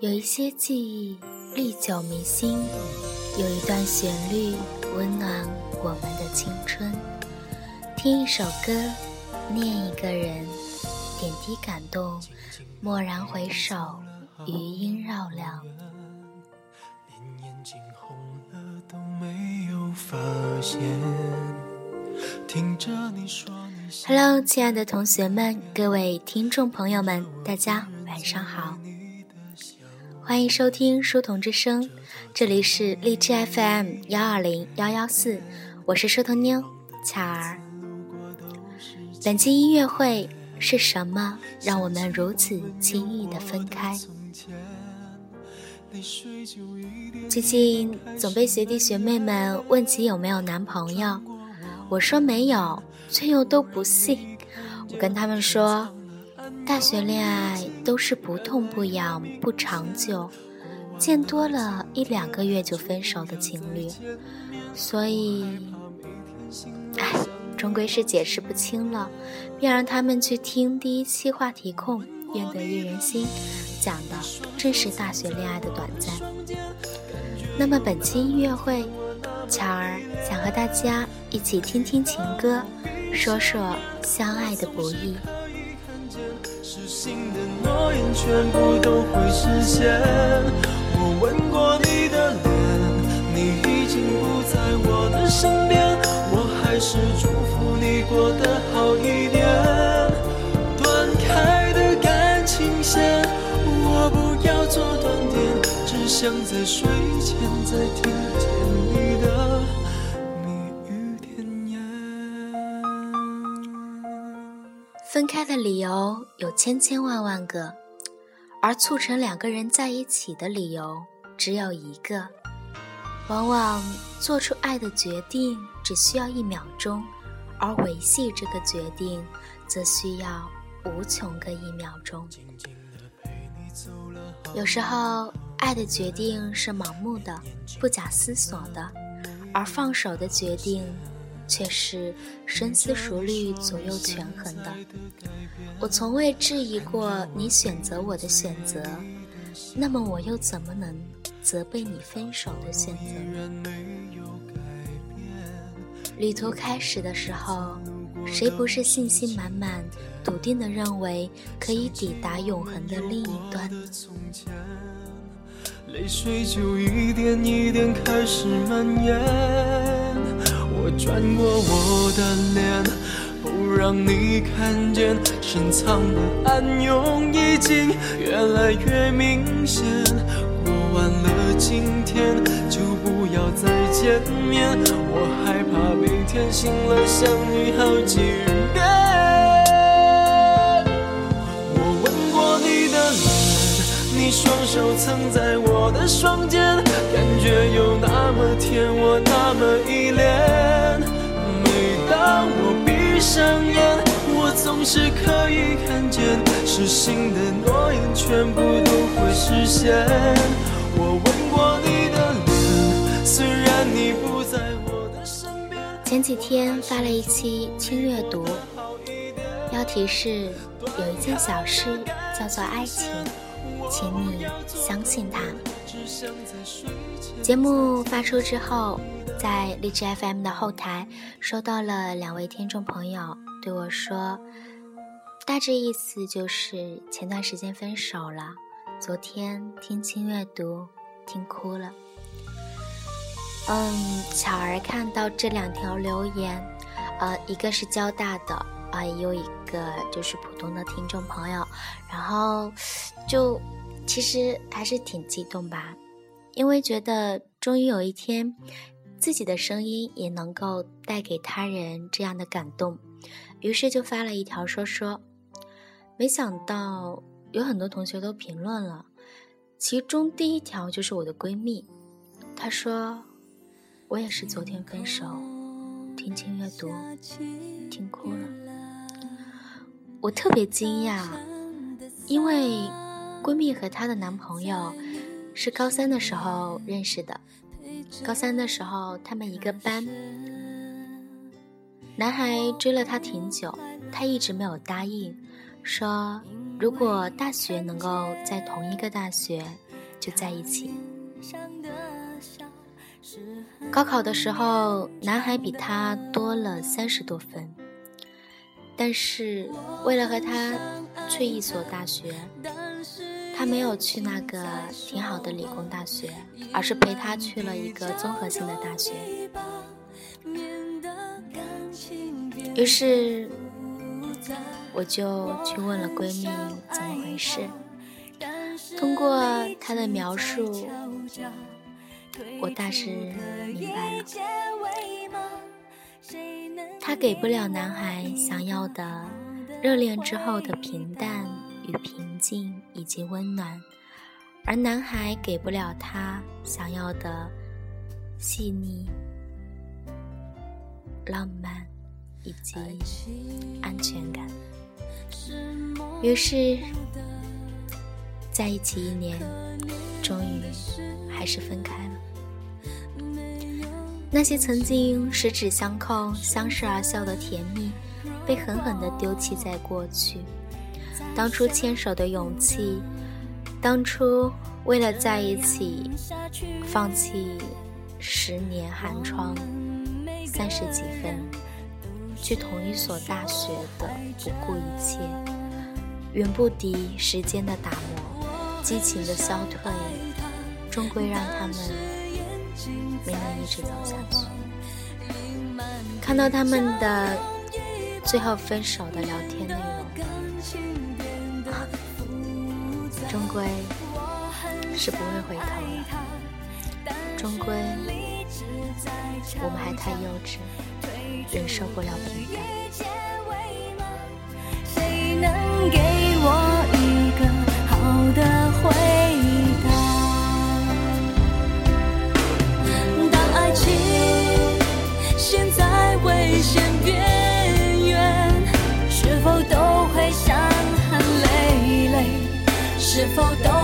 有一些记忆历久弥新，有一段旋律温暖我们的青春。听一首歌，念一个人，点滴感动，蓦然回首，余音绕梁。Hello，亲爱的同学们，各位听众朋友们，大家晚上好，欢迎收听书童之声，这里是荔枝 FM 幺二零幺幺四，我是书童妞巧儿。本期音乐会是什么让我们如此轻易的分开？最近总被学弟学妹们问起有没有男朋友，我说没有。却又都不信，我跟他们说，大学恋爱都是不痛不痒不长久，见多了一两个月就分手的情侣，所以，唉，终归是解释不清了，便让他们去听第一期话题控，愿得一人心，讲的正是大学恋爱的短暂。那么本期音乐会，巧儿想和大家一起听听情歌。说说相爱的不易。心的诺言全部都会实现。我吻过你的脸，你已经不在我的身边，我还是祝福你过得好一点。断开的感情线，我不要做断点，只想在睡前再听见你分开的理由有千千万万个，而促成两个人在一起的理由只有一个。往往做出爱的决定只需要一秒钟，而维系这个决定则需要无穷个一秒钟。有时候，爱的决定是盲目的、不假思索的，而放手的决定。却是深思熟虑、左右权衡的。我从未质疑过你选择我的选择，那么我又怎么能责备你分手的选择？旅途开始的时候，谁不是信心满满、笃定的认为可以抵达永恒的另一端？泪水就一点一点开始蔓延。转过我的脸，不让你看见深藏的暗涌已经越来越明显。过完了今天，就不要再见面。我害怕每天醒了想你好几遍。你双手曾在我的双肩，感觉有那么甜，我那么依恋。每当我闭上眼，我总是可以看见，失信的诺言全部都会实现。我吻过你的脸，虽然你不在我的身边。前几天发了一期轻阅读，标题是有一件小事叫做爱情，请你相信它。节目发出之后。在荔枝 FM 的后台收到了两位听众朋友对我说，大致意思就是前段时间分手了，昨天听轻阅读听哭了。嗯，巧儿看到这两条留言，呃，一个是交大的，啊，有一个就是普通的听众朋友，然后就其实还是挺激动吧，因为觉得终于有一天。自己的声音也能够带给他人这样的感动，于是就发了一条说说。没想到有很多同学都评论了，其中第一条就是我的闺蜜，她说我也是昨天分手，听轻阅读，听哭了。我特别惊讶，因为闺蜜和她的男朋友是高三的时候认识的。高三的时候，他们一个班，男孩追了她挺久，她一直没有答应，说如果大学能够在同一个大学，就在一起。高考的时候，男孩比她多了三十多分，但是为了和他去一所大学，他没有去那个挺好的理工大学，而是陪他去了一个综合性的大学。于是，我就去问了闺蜜怎么回事。通过她的描述，我大致明白了。她给不了男孩想要的热恋之后的平淡与平静以及温暖，而男孩给不了她想要的细腻、浪漫。以及安全感。于是，在一起一年，终于还是分开了。那些曾经十指相扣、相视而笑的甜蜜，被狠狠地丢弃在过去。当初牵手的勇气，当初为了在一起放弃十年寒窗，三十几分。去同一所大学的不顾一切，远不敌时间的打磨，激情的消退，终归让他们没能一直走下去。看到他们的最后分手的聊天内容，终归是不会回头了。终归，我们还太幼稚。忍受不了平淡。是否都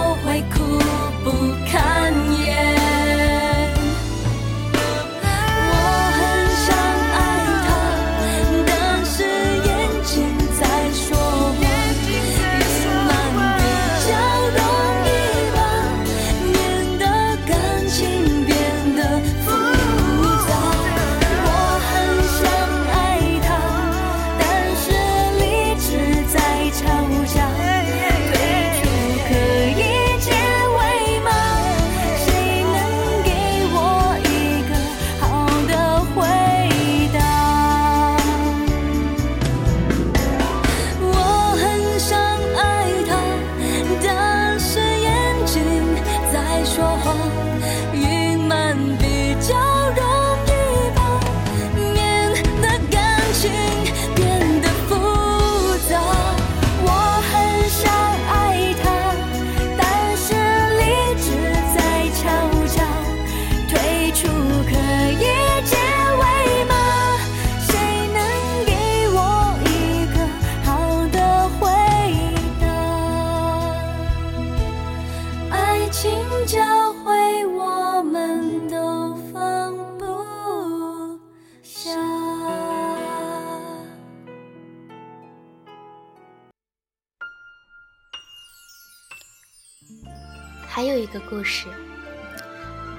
还有一个故事，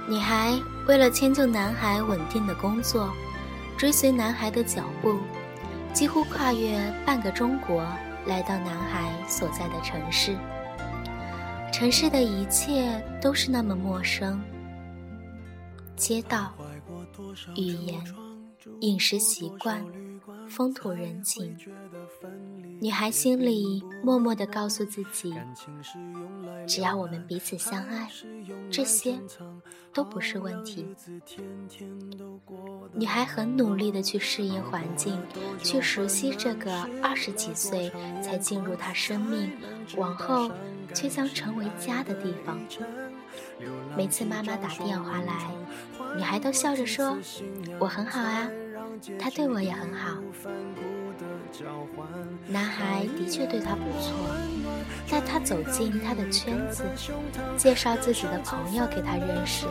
女孩为了迁就男孩稳定的工作，追随男孩的脚步，几乎跨越半个中国，来到男孩所在的城市。城市的一切都是那么陌生，街道、语言、饮食习惯、风土人情。女孩心里默默地告诉自己：只要我们彼此相爱，这些都不是问题。女孩很努力地去适应环境，去熟悉这个二十几岁才进入她生命，往后却将成为家的地方。每次妈妈打电话来，女孩都笑着说：“我很好啊，他对我也很好。”男孩的确对她不错，带她走进他的圈子，介绍自己的朋友给她认识，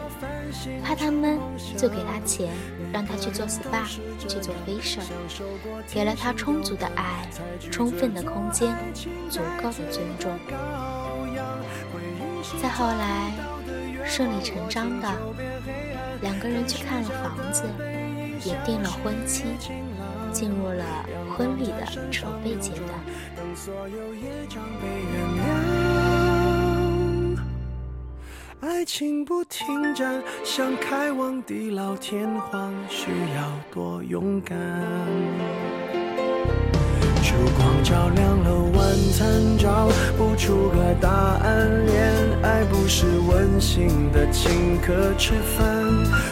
怕他闷就给他钱，让他去做 SPA，去做 facial，给了他充足的爱，充分的空间，足够的尊重。再后来，顺理成章的，两个人去看了房子，也订了婚期，进入了婚礼的筹备阶段。爱情不停站，想开往地老天荒，需要多勇敢。烛光照亮了晚餐，找不出个答案。是温馨的请客吃饭，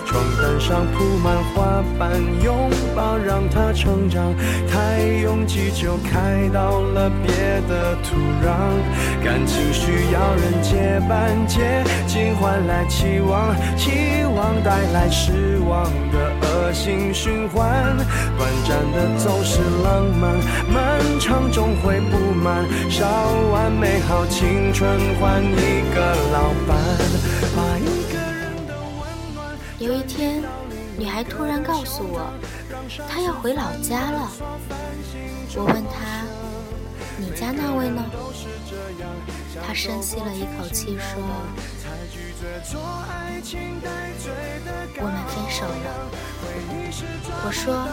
床单上铺满花瓣，拥抱让它成长。太拥挤就开到了别的土壤，感情需要人接班，接近换来期望，期望带来失望的性循环。短暂的总是浪漫，漫长终会不满。烧完美好青春，换一个老伴，把一个人的温暖。有一天，女孩突然告诉我，她要回老家了。我问她：“你家那位呢？”他深吸了一口气说：“我们分手了。”我说：“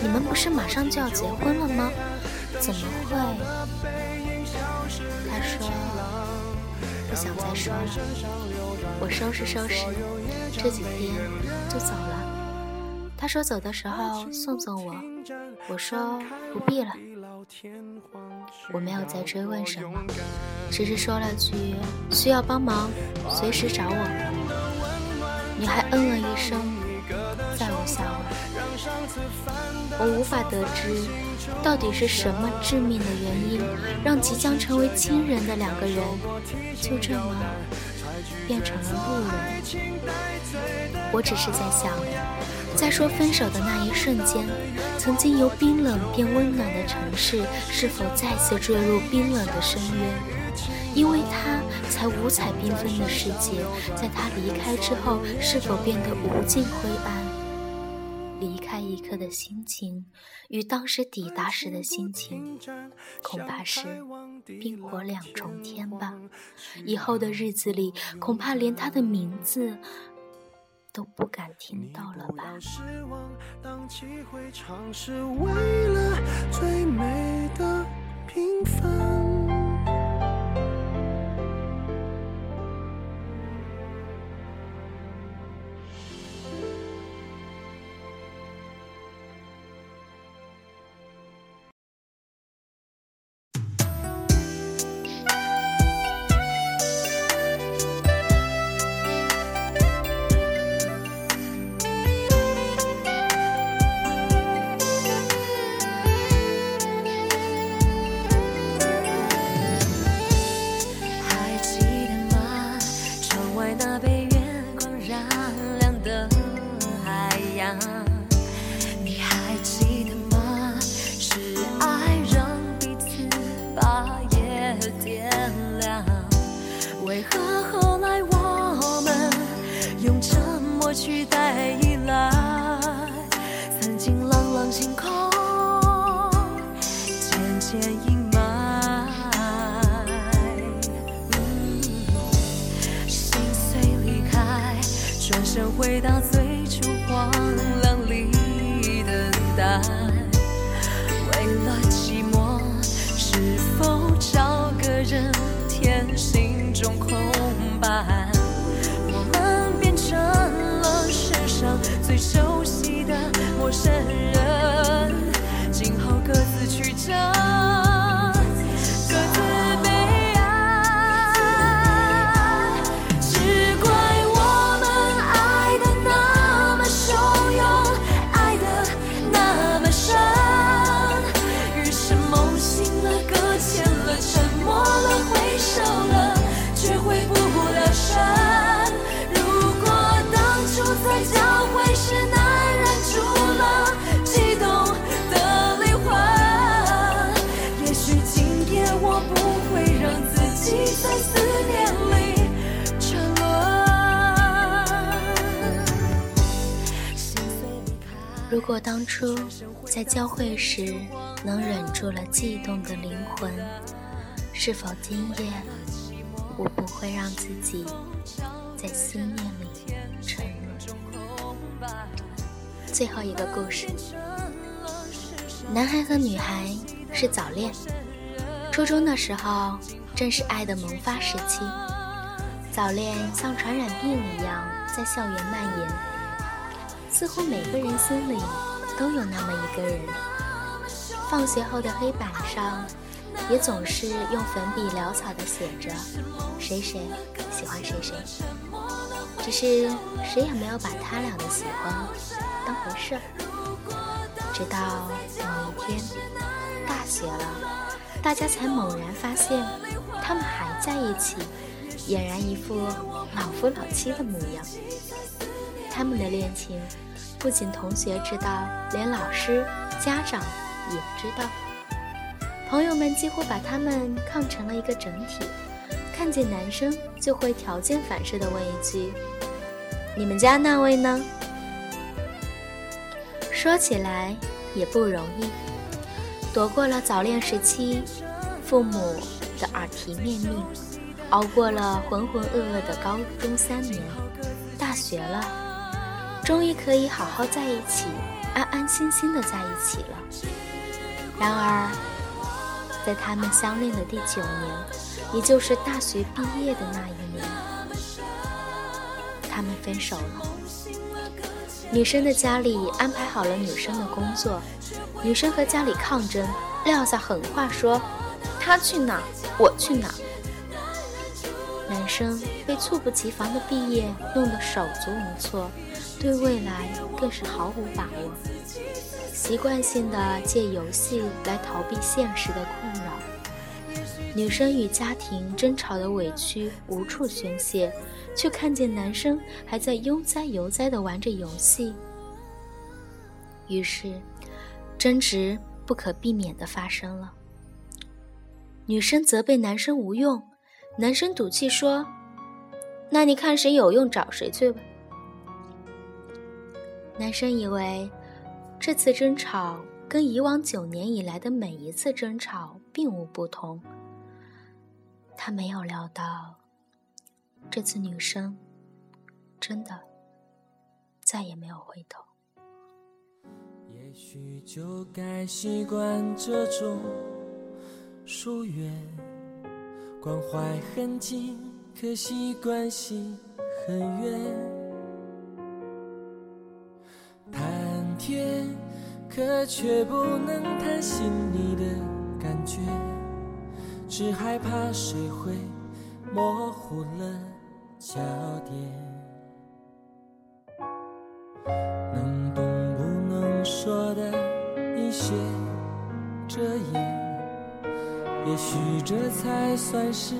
你们不是马上就要结婚了吗？怎么会？”他说：“不想再说了。”我收拾收拾，这几天就走了。他说走的时候送送我，我说不必了。我没有再追问什么，只是说了句需要帮忙，随时找我。女孩嗯了一声，再无下文。我无法得知到底是什么致命的原因，让即将成为亲人的两个人就这么变成了路人。我只是在想，在说分手的那一瞬间，曾经由冰冷变温暖的城市，是否再次坠入冰冷的深渊？因为他才五彩缤纷的世界，在他离开之后，是否变得无尽灰暗？离开一刻的心情，与当时抵达时的心情，恐怕是冰火两重天吧。以后的日子里，恐怕连他的名字都不敢听到了吧。为了最美的平凡。你还记得吗？是爱让彼此把夜点亮。为何后来我们用沉默取代如果当初在交汇时能忍住了悸动的灵魂，是否今夜我不会让自己在思念里沉沦。最后一个故事，男孩和女孩是早恋，初中的时候正是爱的萌发时期，早恋像传染病一样在校园蔓延，似乎每个人心里都有那么一个人。放学后的黑板上。也总是用粉笔潦草地写着“谁谁喜欢谁谁”，只是谁也没有把他俩的喜欢当回事儿。直到某一天，大学了，大家才猛然发现，他们还在一起，俨然一副老夫老妻的模样。他们的恋情，不仅同学知道，连老师、家长也知道。朋友们几乎把他们看成了一个整体，看见男生就会条件反射地问一句：“你们家那位呢？”说起来也不容易，躲过了早恋时期父母的耳提面命，熬过了浑浑噩噩的高中三年，大学了，终于可以好好在一起，安安心心的在一起了。然而。在他们相恋的第九年，也就是大学毕业的那一年，他们分手了。女生的家里安排好了女生的工作，女生和家里抗争，撂下狠话说：“他去哪儿，我去哪儿。”男生被猝不及防的毕业弄得手足无措，对未来更是毫无把握。习惯性的借游戏来逃避现实的困扰，女生与家庭争吵的委屈无处宣泄，却看见男生还在悠哉悠哉的玩着游戏，于是争执不可避免的发生了。女生责备男生无用，男生赌气说：“那你看谁有用找谁去吧。”男生以为。这次争吵跟以往九年以来的每一次争吵并无不同。他没有料到，这次女生真的再也没有回头。也许就该习惯这种疏远，关怀很近，可惜关系很远。天，可却不能谈心你的感觉，只害怕谁会模糊了焦点。能懂不能说的一些遮掩，也许这才算是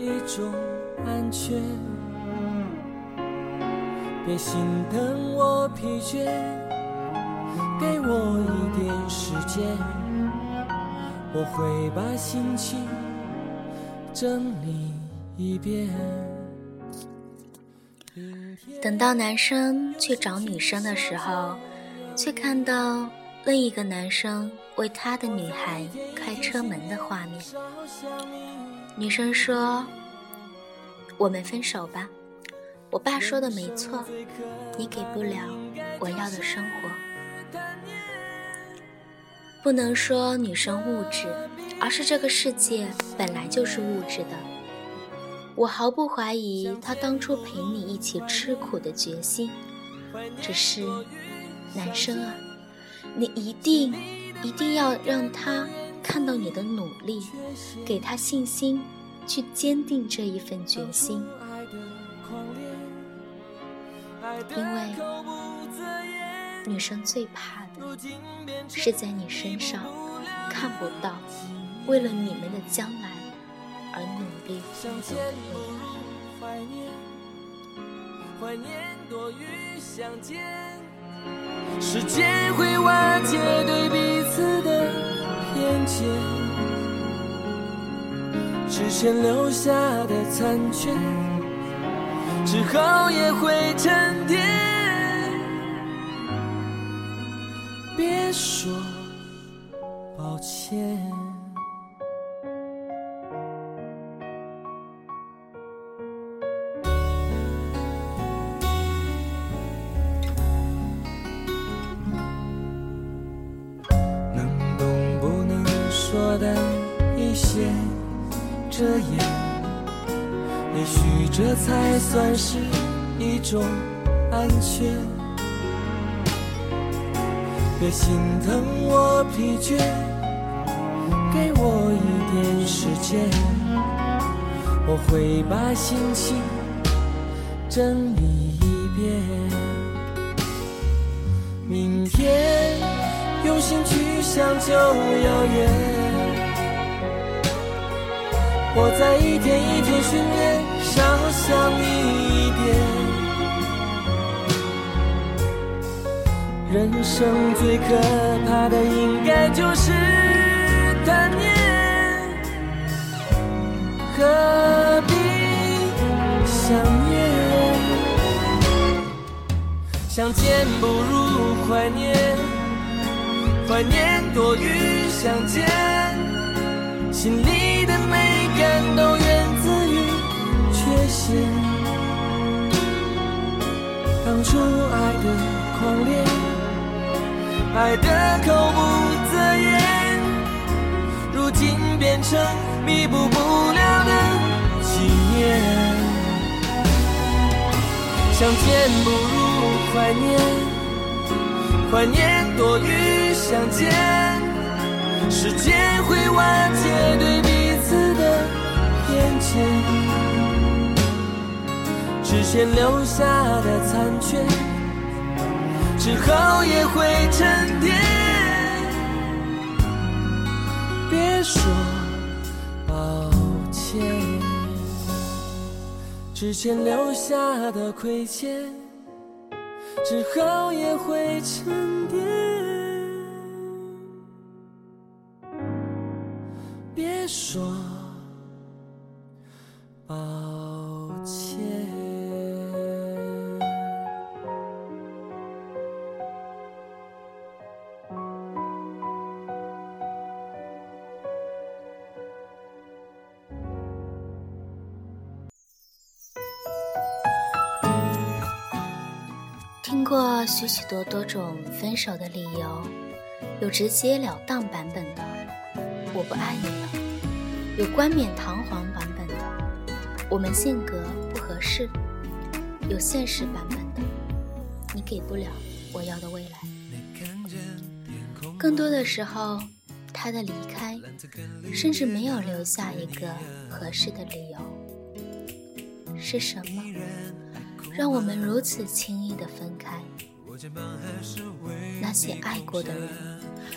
一种安全。别心疼我疲倦。给我一点时间，我会把心情整理一遍。等到男生去找女生的时候，却看到另一个男生为他的女孩开车门的画面。女生说：“我们分手吧，我爸说的没错，你给不了我要的生活。”不能说女生物质，而是这个世界本来就是物质的。我毫不怀疑他当初陪你一起吃苦的决心，只是，男生啊，你一定一定要让他看到你的努力，给他信心，去坚定这一份决心，因为女生最怕的。是在你身上看不到，为了你们的将来而努力怀念，怀念多余相见。时间会瓦解对彼此的偏见，之前留下的残缺，之后也会沉淀。别说抱歉，能懂不能说的一些遮掩，也许这才算是一种安全。别心疼我疲倦，给我一点时间，我会把心情整理一遍。明天用心去想就遥远，我在一天一天训练，少想你一点。人生最可怕的应该就是贪念，何必想念？相见不如怀念，怀念多于相见，心里的美感都源自于缺陷。当初爱的狂烈，爱的口不择言，如今变成弥补不了的纪念。相见不如怀念，怀念多于相见。时间会瓦解对彼此的偏见，之前留下的残缺，之后也会沉淀。别说抱歉。之前留下的亏欠，之后也会沉淀。许许多多种分手的理由，有直截了当版本的“我不爱你了”，有冠冕堂皇版本的“我们性格不合适”，有现实版本的“你给不了我要的未来”。更多的时候，他的离开，甚至没有留下一个合适的理由。是什么？让我们如此轻易的分开。那些爱过的人，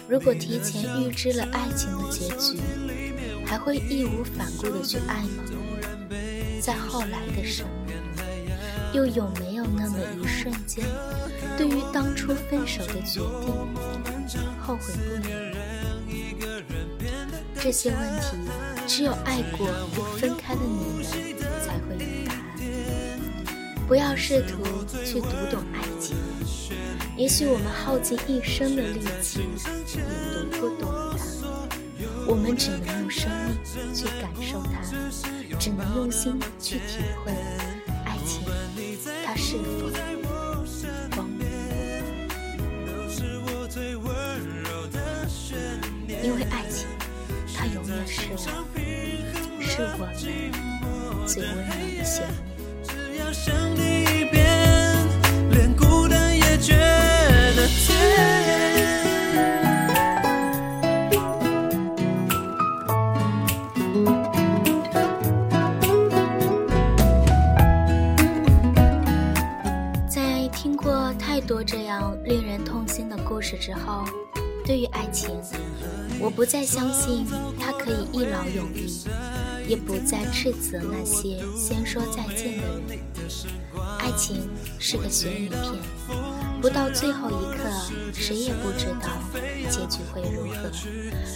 如果提前预知了爱情的结局，还会义无反顾的去爱吗？在后来的生命，又有没有那么一瞬间，对于当初分手的决定后悔不已？这些问题，只有爱过又分开的女人才会有答案。不要试图去读懂爱情，也许我们耗尽一生的力气也读不懂它。我们只能用生命去感受它，只能用心去体会爱情，它是否光明？因为爱情，它永远是我，是我们最温柔的想在听过太多这样令人痛心的故事之后，对于爱情，我不再相信它可以一劳永逸，也不再斥责那些先说再见的人。爱情是个悬疑片，不到最后一刻，谁也不知道结局会如何。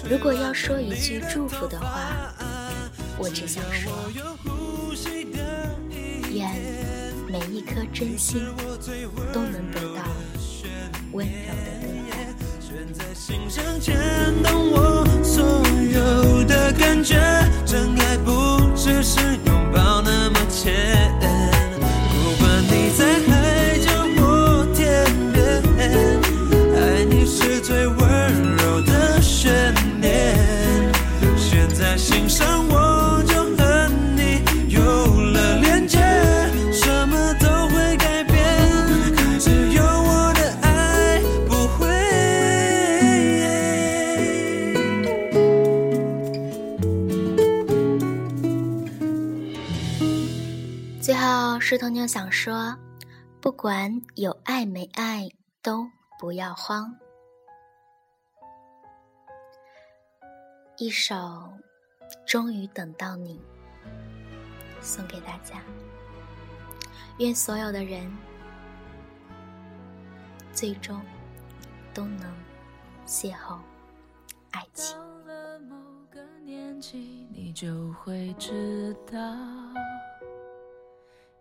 如果要说一句祝福的话，我只想说，愿每一颗真心都能得到温柔的对待。说，不管有爱没爱，都不要慌。一首《终于等到你》送给大家，愿所有的人最终都能邂逅爱情。到了某个年纪，你就会知道，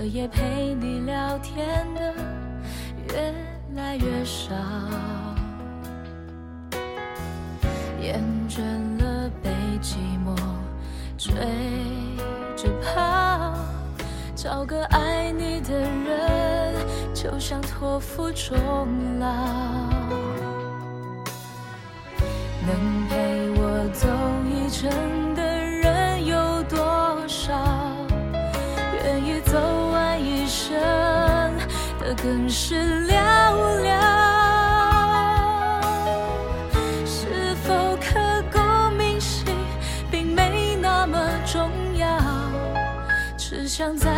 彻夜陪你聊天的越来越少。厌倦了被寂寞追着跑，找个爱你的人，就像托付终老。能陪我走一程只是寥寥。是否刻骨铭心，并没那么重要，只想在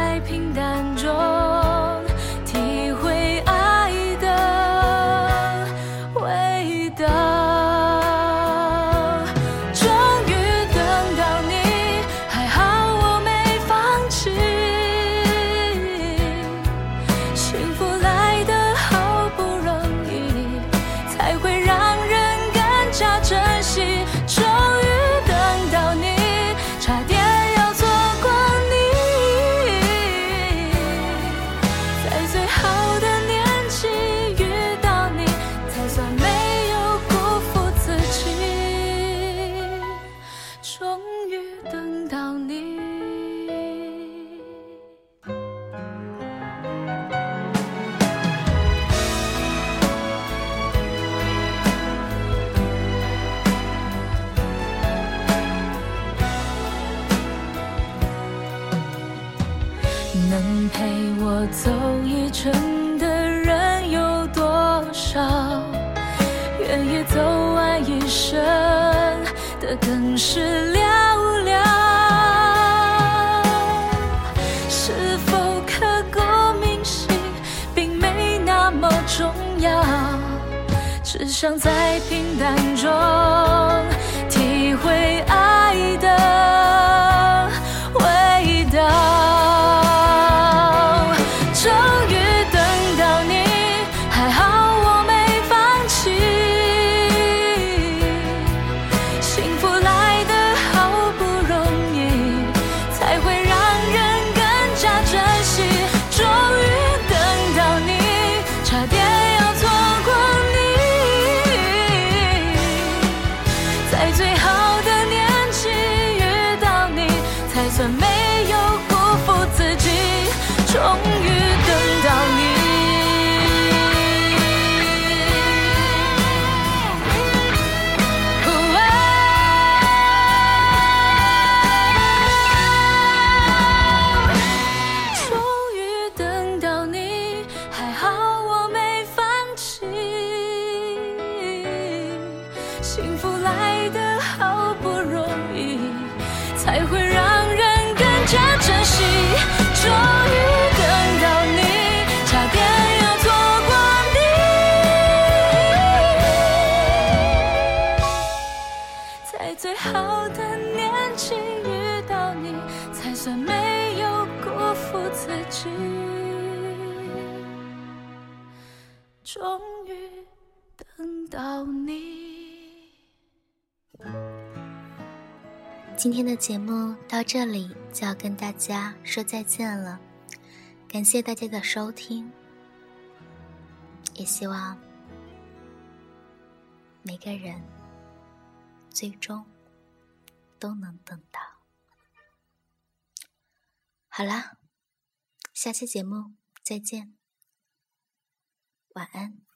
今天的节目到这里就要跟大家说再见了，感谢大家的收听，也希望每个人最终都能等到。好啦，下期节目再见，晚安。